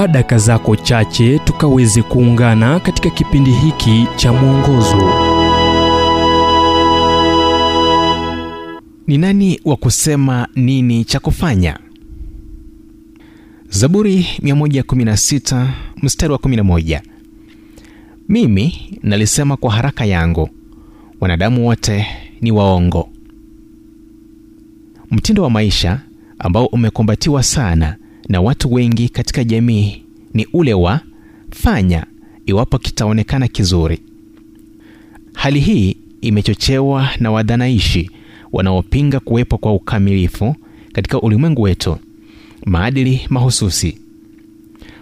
chukua daka zako chache tukaweze kuungana katika kipindi hiki cha mwongozo. Ni nani wa kusema nini cha kufanya? Zaburi 116 mstari wa 11 mimi nalisema kwa haraka yangu wanadamu wote ni waongo. Mtindo wa maisha ambao umekumbatiwa sana na watu wengi katika jamii ni ule wa fanya iwapo kitaonekana kizuri. Hali hii imechochewa na wadhanaishi wanaopinga kuwepo kwa ukamilifu katika ulimwengu wetu maadili mahususi.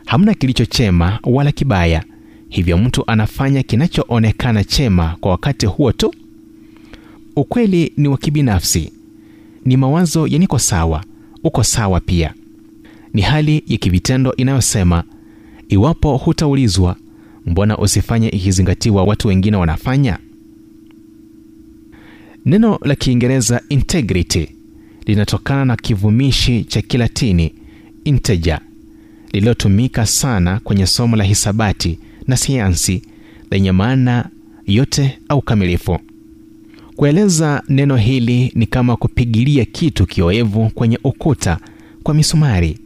Hamna kilicho chema wala kibaya hivyo mtu anafanya kinachoonekana chema kwa wakati huo tu. Ukweli ni wa kibinafsi ni mawazo ya niko sawa uko sawa pia ni hali ya kivitendo inayosema iwapo hutaulizwa mbona usifanye ikizingatiwa watu wengine wanafanya? Neno la kiingereza integrity linatokana na kivumishi cha kilatini integer lililotumika sana kwenye somo la hisabati na sayansi lenye maana yote au kamilifu. Kueleza neno hili ni kama kupigilia kitu kioevu kwenye ukuta kwa misumari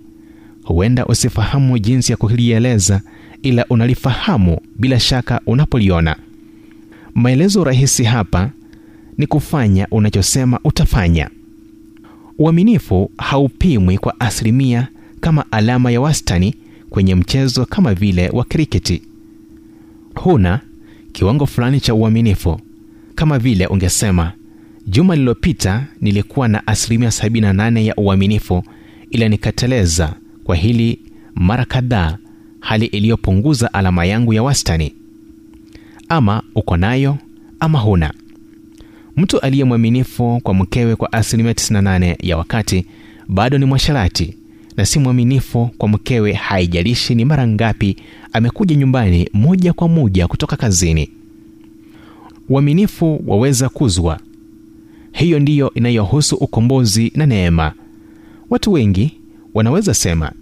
huenda usifahamu jinsi ya kulieleza ila unalifahamu bila shaka unapoliona. Maelezo rahisi hapa ni kufanya unachosema utafanya. Uaminifu haupimwi kwa asilimia kama alama ya wastani kwenye mchezo kama vile wa kriketi. Huna kiwango fulani cha uaminifu kama vile ungesema juma lililopita nilikuwa na asilimia 78 ya uaminifu ila nikateleza kwa hili mara kadhaa hali iliyopunguza alama yangu ya wastani. Ama uko nayo ama huna. Mtu aliye mwaminifu kwa mkewe kwa asilimia 98 ya wakati bado ni mwasharati na si mwaminifu kwa mkewe haijalishi ni mara ngapi amekuja nyumbani moja kwa moja kutoka kazini. Uaminifu waweza kuzwa hiyo ndiyo inayohusu ukombozi na neema. Watu wengi wanaweza sema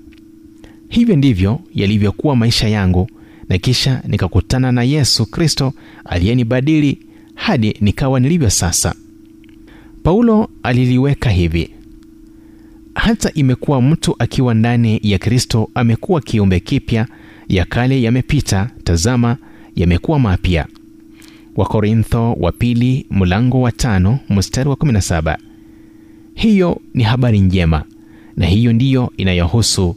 hivyo ndivyo yalivyokuwa maisha yangu na kisha nikakutana na yesu kristo aliyenibadili hadi nikawa nilivyo sasa. Paulo aliliweka hivi hata imekuwa mtu akiwa ndani ya kristo amekuwa kiumbe kipya ya kale yamepita tazama yamekuwa mapya. Wakorintho wa pili mlango wa tano mstari wa 17 hiyo ni habari njema na hiyo ndiyo inayohusu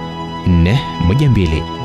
412